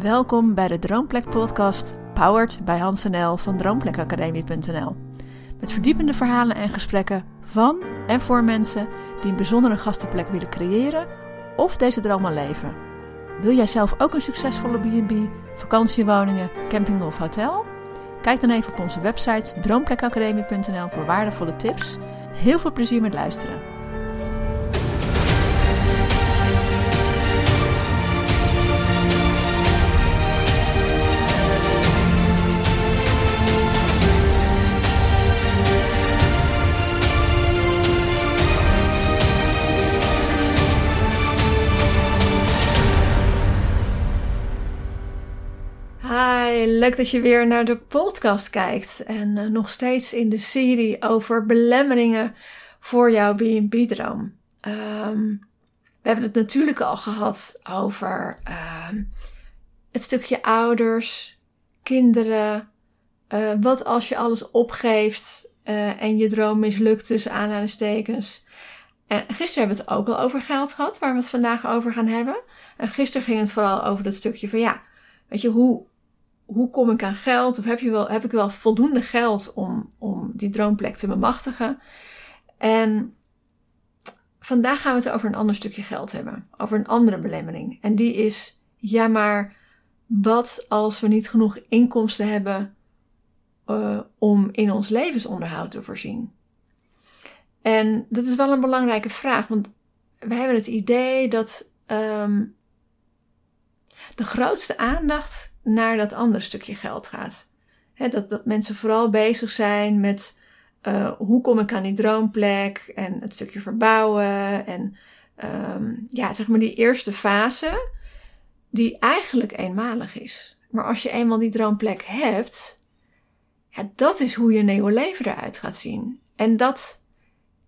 Welkom bij de Droomplek podcast, powered bij Hans NL van droomplekacademie.nl. Met verdiepende verhalen en gesprekken van en voor mensen die een bijzondere gastenplek willen creëren of deze droom al leven. Wil jij zelf ook een succesvolle B&B, vakantiewoningen, camping of hotel? Kijk dan even op onze website droomplekacademie.nl voor waardevolle tips. Heel veel plezier met luisteren. Leuk dat je weer naar de podcast kijkt. En uh, nog steeds in de serie over belemmeringen voor jouw B&B-droom. Um, ehm, we hebben het natuurlijk al gehad over uh, het stukje ouders, kinderen. Uh, wat als je alles opgeeft uh, en je droom mislukt tussen aanhalingstekens. En gisteren hebben we het ook al over geld gehad, waar we het vandaag over gaan hebben. En gisteren ging het vooral over dat stukje van ja, weet je, hoe hoe kom ik aan geld? Of heb, je wel, heb ik wel voldoende geld om, om die droomplek te bemachtigen? En vandaag gaan we het over een ander stukje geld hebben. Over een andere belemmering. En die is, ja maar, wat als we niet genoeg inkomsten hebben uh, om in ons levensonderhoud te voorzien? En dat is wel een belangrijke vraag, want we hebben het idee dat um, de grootste aandacht naar dat andere stukje geld gaat. dat, dat mensen vooral bezig zijn met uh, hoe kom ik aan die droomplek en het stukje verbouwen. En um, ja, zeg maar die eerste fase, die eigenlijk eenmalig is. Maar als je eenmaal die droomplek hebt, dat is hoe je nieuwe leven eruit gaat zien. En dat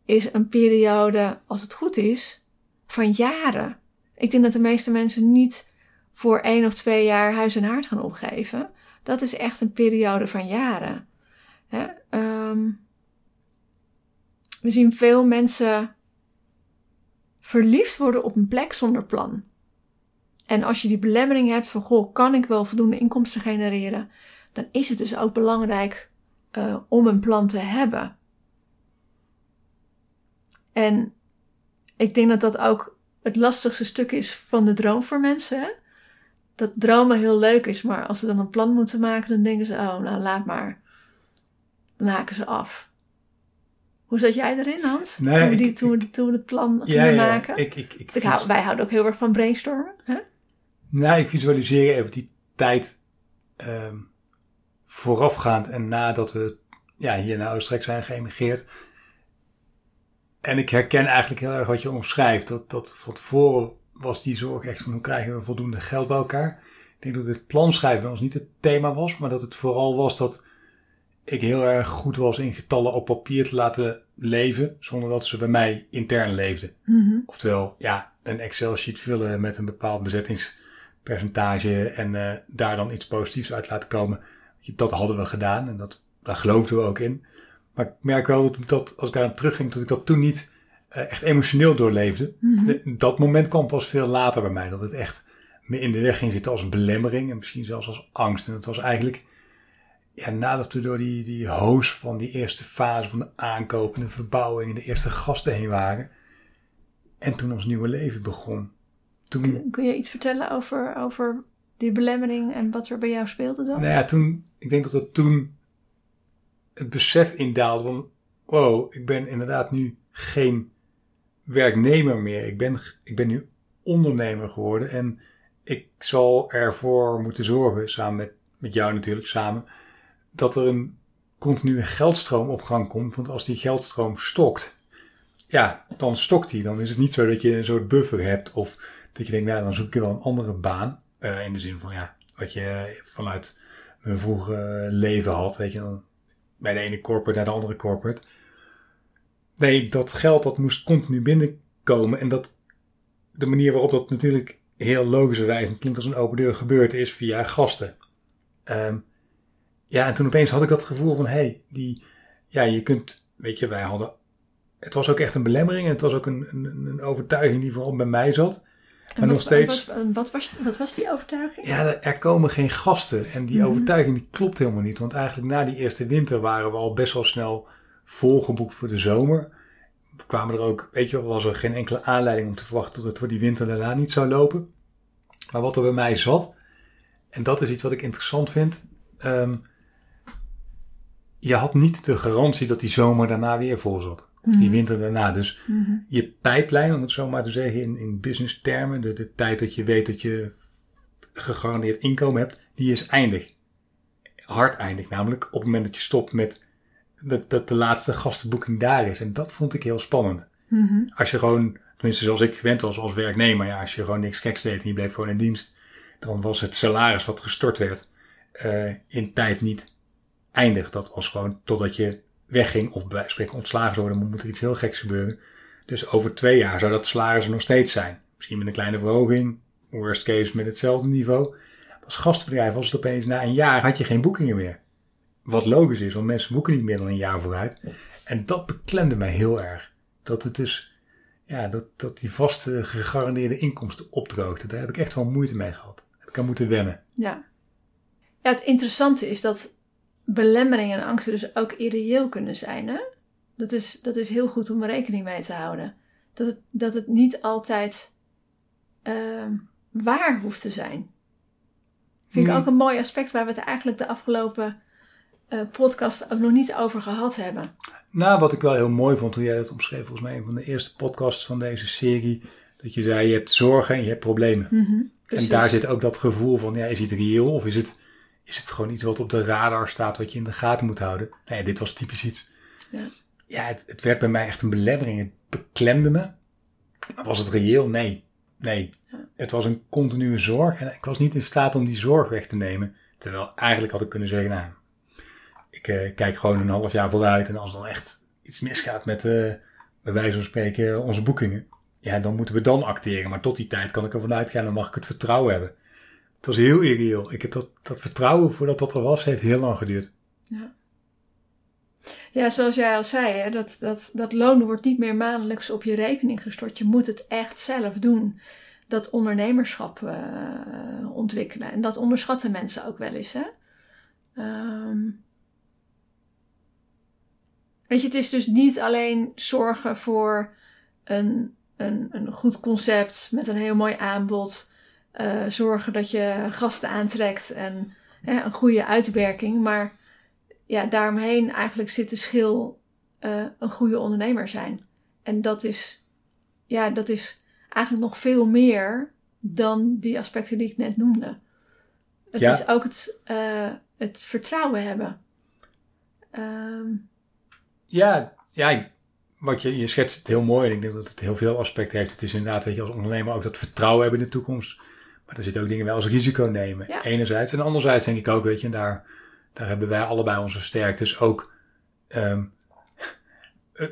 is een periode, als het goed is, van jaren. Ik denk dat de meeste mensen niet voor één of twee jaar huis en haard gaan opgeven. Dat is echt een periode van jaren. Hè? Um, we zien veel mensen verliefd worden op een plek zonder plan. En als je die belemmering hebt van, goh, kan ik wel voldoende inkomsten genereren? Dan is het dus ook belangrijk uh, om een plan te hebben. En ik denk dat dat ook het lastigste stuk is van de droom voor mensen dat dromen heel leuk is, maar als ze dan een plan moeten maken, dan denken ze, oh, nou laat maar. Dan haken ze af. Hoe zat jij erin, Hans? Nee, toen, we die, toen, we, toen we het plan gingen ja, maken? Ik, ik, ik, wij houden ook heel erg van brainstormen. Hè? Nou, ik visualiseer even die tijd um, voorafgaand en nadat we ja, hier naar Oostenrijk zijn geëmigreerd. En ik herken eigenlijk heel erg wat je omschrijft. Dat, dat van tevoren was die zorg echt van hoe krijgen we voldoende geld bij elkaar. Ik denk dat het planschrijven bij ons niet het thema was, maar dat het vooral was dat ik heel erg goed was in getallen op papier te laten leven, zonder dat ze bij mij intern leefden. Mm Oftewel, ja, een Excel-sheet vullen met een bepaald bezettingspercentage en uh, daar dan iets positiefs uit laten komen. Dat hadden we gedaan en dat, daar geloofden we ook in. Maar ik merk wel dat, dat als ik aan terugging, dat ik dat toen niet eh, echt emotioneel doorleefde. Mhm. dat moment kwam pas veel later bij mij. Dat het echt me in de weg ging zitten als een belemmering. En misschien zelfs als angst. En het was eigenlijk... Ja, nadat we door die, die hoos van die eerste fase van de aankoop en de verbouwing en de eerste gasten heen waren. En toen ons nieuwe leven begon. Toen... Kun, je iets vertellen over, over die belemmering en wat er bij jou speelde dan? Nou ja, toen, ik denk dat het toen het besef indaalde van, wow, ik ben inderdaad nu geen werknemer meer. Ik ben, ik ben nu ondernemer geworden en ik zal ervoor moeten zorgen, samen met, met jou natuurlijk samen, dat er een continue geldstroom op gang komt. Want als die geldstroom stokt, ja, dan stokt die. Dan is het niet zo dat je een soort buffer hebt of dat je denkt, nou, dan zoek je wel een andere baan. Uh, in de zin van, ja, wat je vanuit mijn vroege leven had, weet je, dan bij de ene corporate naar de andere corporate. Nee, dat geld dat moest continu binnenkomen. En dat de manier waarop dat natuurlijk heel logischerwijs, het klinkt als een open deur, gebeurd is via gasten. Um, ja, en toen opeens had ik dat gevoel van, hé, hey, die, ja, je kunt, weet je, wij hadden, het was ook echt een belemmering en het was ook een, een, een overtuiging die vooral bij mij zat. En Maar wat, nog steeds- Wat, wat, was, wat was die overtuiging? Ja, er komen geen gasten. En die Mhm. overtuiging die klopt helemaal niet. Want eigenlijk na die eerste winter waren we al best wel snel volgeboekt voor de zomer. We kwamen er ook, weet je was er geen enkele aanleiding om te verwachten dat het voor die winter daarna niet zou lopen. Maar wat er bij mij zat, en dat is iets wat ik interessant vind. ehm, je had niet de garantie dat die zomer daarna weer vol zat. Of die winter daarna. Dus Mhm. je pijplijn, om het zo maar te zeggen in, in business termen, de, de tijd dat je weet dat je gegarandeerd inkomen hebt, die is eindig. Hard eindig, namelijk op het moment dat je stopt met dat, dat de laatste gastenboeking daar is. En dat vond ik heel spannend. Mhm. Als je gewoon, tenminste zoals ik gewend was als werknemer, ja, als je gewoon niks geks deed en je bleef gewoon in dienst, dan was het salaris wat gestort werd eh, in tijd niet eindig. Dat was gewoon totdat je wegging of bij spreken ontslagen zou worden, moet er iets heel geks gebeuren. Dus over twee jaar zou dat salaris er nog steeds zijn. Misschien met een kleine verhoging, worst case met hetzelfde niveau. Als gastbedrijf was het opeens na een jaar had je geen boekingen meer. Wat logisch is, want mensen boeken niet meer dan een jaar vooruit. En dat beklemde mij heel erg. Dat het dus, ja, dat, dat die vaste gegarandeerde inkomsten opdroogde. Daar heb ik echt wel moeite mee gehad. Heb ik aan moeten wennen. Ja. ja, het interessante is dat belemmeringen en angsten dus ook irreëel kunnen zijn. Hè? Dat, is, dat is heel goed om rekening mee te houden. Dat het, dat het niet altijd ehm, waar hoeft te zijn. Vind ik Hmm. ook een mooi aspect waar we het eigenlijk de afgelopen eh, podcast ook nog niet over gehad hebben. Nou, wat ik wel heel mooi vond, hoe jij dat omschreef, volgens mij een van de eerste podcasts van deze serie. Dat je zei, je hebt zorgen en je hebt problemen. Precies. En daar zit ook dat gevoel van, ja, is het reëel of is het, is het gewoon iets wat op de radar staat, wat je in de gaten moet houden? Nou ja, dit was typisch iets. Ja. Ja, het, het werd bij mij echt een belemmering. Het beklemde me. Maar was het reëel? Nee. Nee. Het was een continue zorg en ik was niet in staat om die zorg weg te nemen. Terwijl eigenlijk had ik kunnen zeggen, nou, ik eh, kijk gewoon een half jaar vooruit en als dan echt iets misgaat met, eh, bij wijze van spreken, onze boekingen, ja, dan moeten we dan acteren. Maar tot die tijd kan ik ervan uitgaan, dan mag ik het vertrouwen hebben. Het was heel irreëel. Ik heb dat, dat vertrouwen voordat dat er was, heeft heel lang geduurd. Ja, zoals jij al zei, hè, dat, dat, dat loon wordt niet meer maandelijks op je rekening gestort. Je moet het echt zelf doen. Dat ondernemerschap eh, ontwikkelen. En dat onderschatten mensen ook wel eens. Hè? Weet je, het is dus niet alleen zorgen voor een, een, een goed concept met een heel mooi aanbod. eh, zorgen dat je gasten aantrekt en hè, een goede uitwerking. Maar ja, daaromheen eigenlijk zit de schil eh, een goede ondernemer zijn. En dat is, ja, dat is eigenlijk nog veel meer dan die aspecten die ik net noemde. Het Ja. is ook het, eh, het vertrouwen hebben. Ehm, Ja, ja wat je, je schetst het heel mooi en ik denk dat het heel veel aspecten heeft. Het is inderdaad, weet je, als ondernemer ook dat vertrouwen hebben in de toekomst. Maar er zitten ook dingen wel als risico nemen. Ja. Enerzijds. En anderzijds denk ik ook, weet je, en daar, daar hebben wij allebei onze sterktes ook ehm, eh,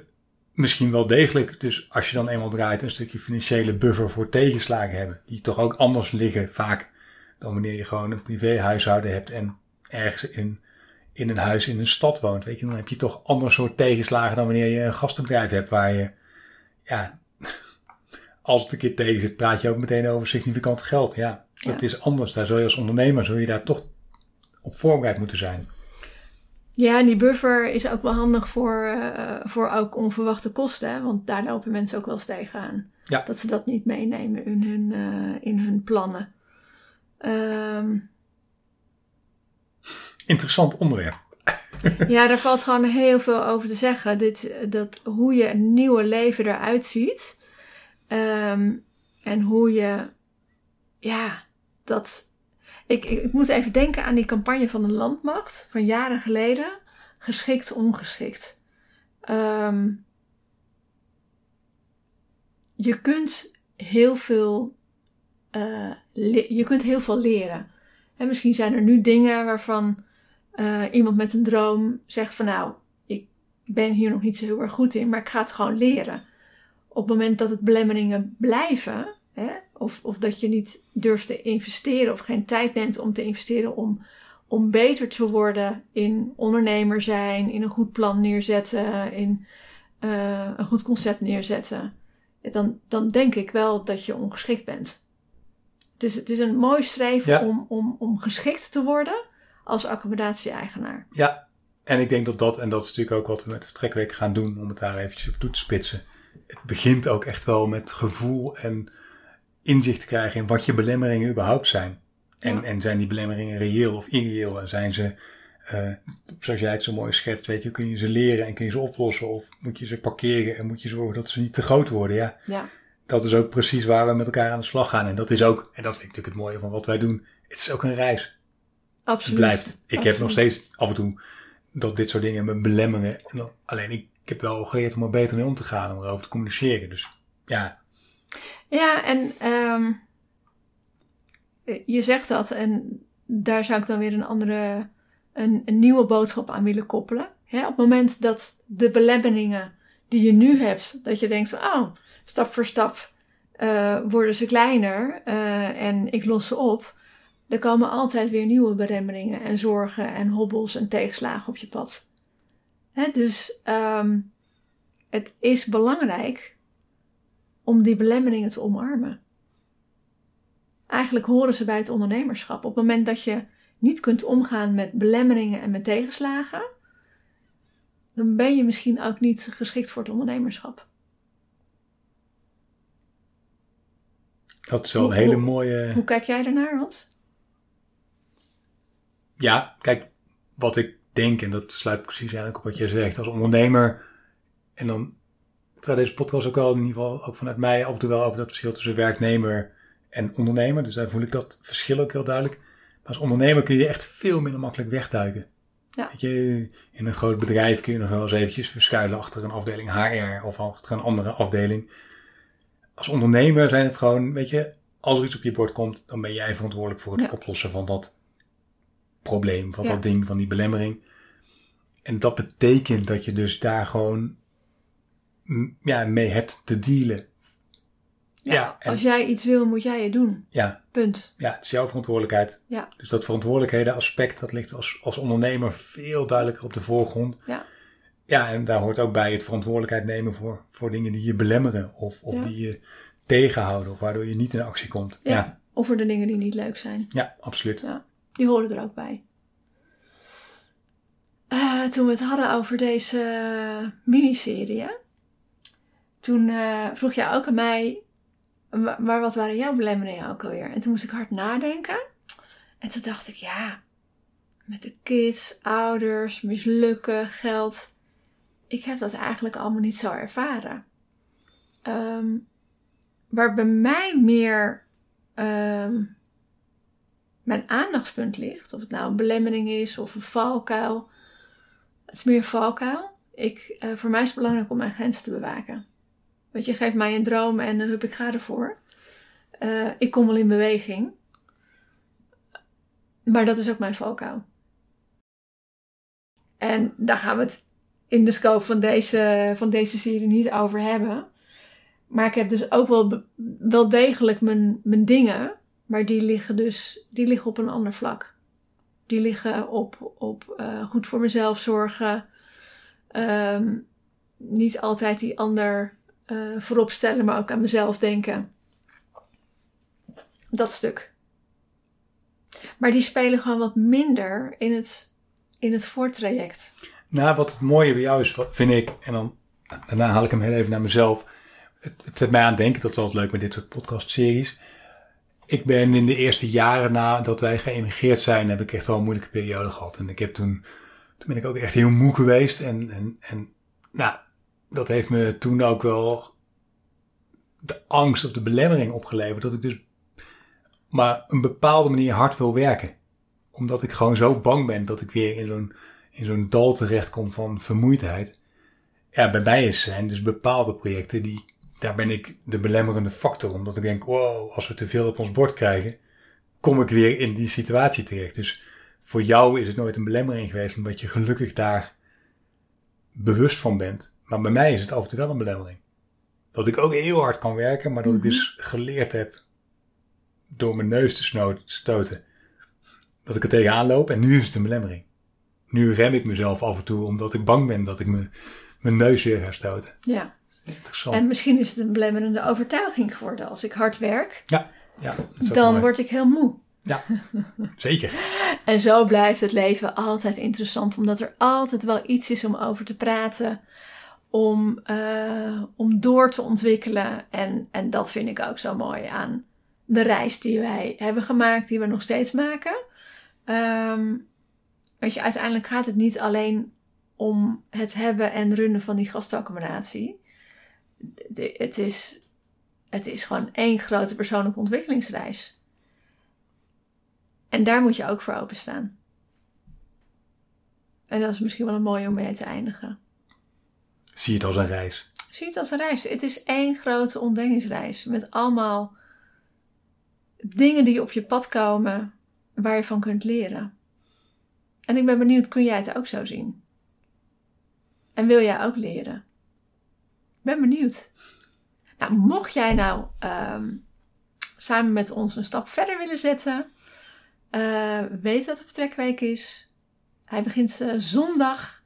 misschien wel degelijk. Dus als je dan eenmaal draait, een stukje financiële buffer voor tegenslagen hebben. Die toch ook anders liggen vaak dan wanneer je gewoon een privéhuishouden hebt en ergens in in een huis in een stad woont, weet je, dan heb je toch ander soort tegenslagen dan wanneer je een gastenbedrijf hebt waar je, ja, als het een keer tegen zit, praat je ook meteen over significant geld. Ja, Ja. is anders. Daar zul je als ondernemer, zul je daar toch op voorbereid moeten zijn. ja, en die buffer is ook wel handig voor, eh, voor ook onverwachte kosten. Hè? Want daar lopen mensen ook wel eens tegenaan. Ja. Dat ze dat niet meenemen in hun, eh, in hun plannen. Ehm, Interessant onderwerp. Ja, daar valt gewoon heel veel over te zeggen. Dit, dat, hoe je een nieuwe leven eruit ziet. Ehm, en hoe je, ja, dat. Ik, ik, moet even denken aan die campagne van de landmacht van jaren geleden. Geschikt, ongeschikt. Ehm, je kunt heel veel, eh, je kunt heel veel leren. En misschien zijn er nu dingen waarvan eh, iemand met een droom zegt van nou, ik ben hier nog niet zo heel erg goed in, maar ik ga het gewoon leren. Op het moment dat het belemmeringen blijven, hè, of, of dat je niet durft te investeren of geen tijd neemt om te investeren om, om beter te worden in ondernemer zijn, in een goed plan neerzetten, in eh, een goed concept neerzetten, dan, dan denk ik wel dat je ongeschikt bent. is, het is een mooi streven Ja. om, om, om geschikt te worden als accommodatie-eigenaar. Ja, en ik denk dat dat, en dat is natuurlijk ook wat we met de vertrekweek gaan doen, om het daar eventjes op toe te spitsen. Het begint ook echt wel met gevoel en inzicht te krijgen in wat je belemmeringen überhaupt zijn. En, Ja. en zijn die belemmeringen reëel of irreëel? En zijn ze, eh, zoals jij het zo mooi schetst, weet je, kun je ze leren en kun je ze oplossen? Of moet je ze parkeren en moet je zorgen dat ze niet te groot worden? Ja, Ja, dat is ook precies waar we met elkaar aan de slag gaan. En dat is ook, en dat vind ik natuurlijk het mooie van wat wij doen, het is ook een reis. Absoluut. Blijft. Ik heb nog steeds af en toe dat dit soort dingen me belemmeren. En dan, alleen ik, ik heb wel geleerd om er beter mee om te gaan, om erover te communiceren. Dus ja, Ja, en ehm, je zegt dat en daar zou ik dan weer een andere, een, een nieuwe boodschap aan willen koppelen. Op het moment dat de belemmeringen die je nu hebt, dat je denkt van, oh, stap voor stap eh, worden ze kleiner eh, en ik los ze op. Er komen altijd weer nieuwe belemmeringen en zorgen en hobbels en tegenslagen op je pad. Dus ehm, het is belangrijk om die belemmeringen te omarmen. Eigenlijk horen ze bij het ondernemerschap. Op het moment dat je niet kunt omgaan met belemmeringen en met tegenslagen, dan ben je misschien ook niet geschikt voor het ondernemerschap. dat is wel een Hoe- hele mooie... Hoe kijk jij daarnaar, Hans? Ja, kijk, wat ik denk, en dat sluit precies eigenlijk op wat jij zegt, als ondernemer, en dan gaat deze podcast ook wel in ieder geval ook vanuit mij af en toe wel over dat verschil tussen werknemer en ondernemer. Dus daar voel ik dat verschil ook heel duidelijk. Maar als ondernemer kun je echt veel minder makkelijk wegduiken. Ja. Weet je, in een groot bedrijf kun je nog wel eens eventjes verschuilen achter een afdeling HR of achter een andere afdeling. Als ondernemer zijn het gewoon, weet je, als er iets op je bord komt, dan ben jij verantwoordelijk voor het Ja. oplossen van dat probleem, van Ja. dat ding, van die belemmering. En dat betekent dat je dus daar gewoon ja, mee hebt te dealen. Ja, en, Als jij iets wil, moet jij het doen. ja, Punt. ja, het is jouw verantwoordelijkheid. Ja. Dus dat verantwoordelijkheden aspect, dat ligt als, als ondernemer veel duidelijker op de voorgrond. Ja. Ja, en daar hoort ook bij het verantwoordelijkheid nemen voor, voor dingen die je belemmeren. Of, of Ja. die je tegenhouden. Of waardoor je niet in actie komt. Ja. Ja, Of voor de dingen die niet leuk zijn. ja, absoluut. Ja, die horen er ook bij. Eh, toen we het hadden over deze miniserie, toen eh, vroeg jij ook aan mij, "Ma- maar wat waren jouw belemmeringen ook alweer? En toen moest ik hard nadenken. En toen dacht ik, ja, met de kids, ouders, mislukken, geld. Ik heb dat eigenlijk allemaal niet zo ervaren. Ehm, waar bij mij meer ehm, mijn aandachtspunt ligt, of het nou een belemmering is of een valkuil, het is meer valkuil. Ik, eh, voor mij is het belangrijk om mijn grens te bewaken. Want je geeft mij een droom en uh, hup, ik ga ervoor. Eh, ik kom wel in beweging. Maar dat is ook mijn valkuil. En daar gaan we het in de scope van deze, van deze serie niet over hebben. Maar ik heb dus ook wel, wel degelijk mijn, mijn dingen. Maar die liggen dus die liggen op een ander vlak. Die liggen op, op eh, goed voor mezelf zorgen. Ehm, niet altijd die ander eh, voorop stellen, maar ook aan mezelf denken. Dat stuk. Maar die spelen gewoon wat minder in het, in het voortraject. Nou, wat het mooie bij jou is, vind ik, en dan daarna haal ik hem heel even naar mezelf. Het, het zet mij aan denken, dat is altijd leuk met dit soort podcastseries. Ik ben in de eerste jaren nadat wij geëmigreerd zijn, heb ik echt wel een moeilijke periode gehad. En ik heb toen, toen ben ik ook echt heel moe geweest. En, en, en nou, dat heeft me toen ook wel de angst of de belemmering opgeleverd. Dat ik dus maar een bepaalde manier hard wil werken. Omdat ik gewoon zo bang ben dat ik weer in zo'n in zo'n dal terechtkom van vermoeidheid. Ja, bij mij is zijn dus bepaalde projecten die, daar ben ik de belemmerende factor. Omdat ik denk, wow, als we te veel op ons bord krijgen, kom ik weer in die situatie terecht. Dus voor jou is het nooit een belemmering geweest, omdat je gelukkig daar bewust van bent. Maar bij mij is het af en toe wel een belemmering. Dat ik ook heel hard kan werken, maar dat ik dus geleerd heb door mijn neus te stoten. Dat ik er tegenaan loop en nu is het een belemmering. Nu rem ik mezelf af en toe omdat ik bang ben dat ik me, mijn neus weer ga stoten. Ja. Interessant. En misschien is het een belemmerende overtuiging geworden. Als ik hard werk, Ja. Ja, dan mooi. word ik heel moe. Ja, zeker. En zo blijft het leven altijd interessant, omdat er altijd wel iets is om over te praten, om, eh, om door te ontwikkelen. En, en dat vind ik ook zo mooi aan de reis die wij hebben gemaakt, die we nog steeds maken. Ehm weet je, uiteindelijk gaat het niet alleen om het hebben en runnen van die gastaccommodatie. De- Het is, het is gewoon één grote persoonlijke ontwikkelingsreis. En daar moet je ook voor openstaan. En dat is misschien wel een mooie om mee te eindigen. Zie het als een reis. Zie het als een reis. Het is één grote ontdekkingsreis. Met allemaal dingen die op je pad komen waar je van kunt leren. En ik ben benieuwd, kun jij het ook zo zien? En wil jij ook leren? Ben benieuwd. Nou, mocht jij nou ehm, samen met ons een stap verder willen zetten, eh, weet dat het vertrekweek is. Hij begint eh, zondag,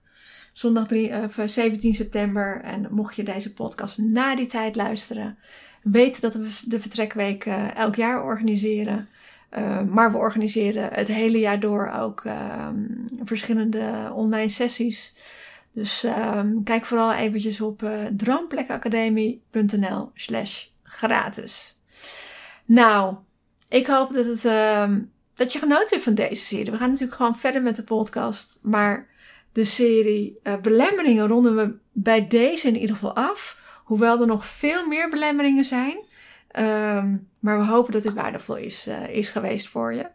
zondag 3, of, eh, 17 september. En mocht je deze podcast na die tijd luisteren, weet dat we de vertrekweek elk jaar organiseren. Maar we organiseren het hele jaar door ook uh, verschillende online sessies. Dus uh, kijk vooral eventjes op uh, droomplekacademie.nl slash gratis. Nou, ik hoop dat, het, uh, dat je genoten hebt van deze serie. We gaan natuurlijk gewoon verder met de podcast. Maar de serie uh, belemmeringen ronden we bij deze in ieder geval af. Hoewel er nog veel meer belemmeringen zijn. Um, maar we hopen dat dit waardevol is, uh, is geweest voor je.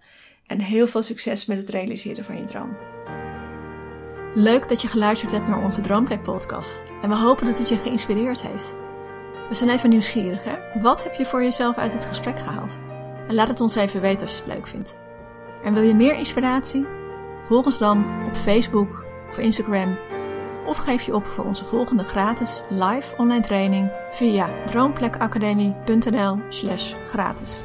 En heel veel succes met het realiseren van je droom. Leuk dat je geluisterd hebt naar onze Droomplek podcast. En we hopen dat het je geïnspireerd heeft. We zijn even nieuwsgierig, hè? Wat heb je voor jezelf uit het gesprek gehaald? En laat het ons even weten als je het leuk vindt. En wil je meer inspiratie? Volg ons dan op Facebook of Instagram. Of geef je op voor onze volgende gratis live online training via droomplekacademie.nl slash gratis.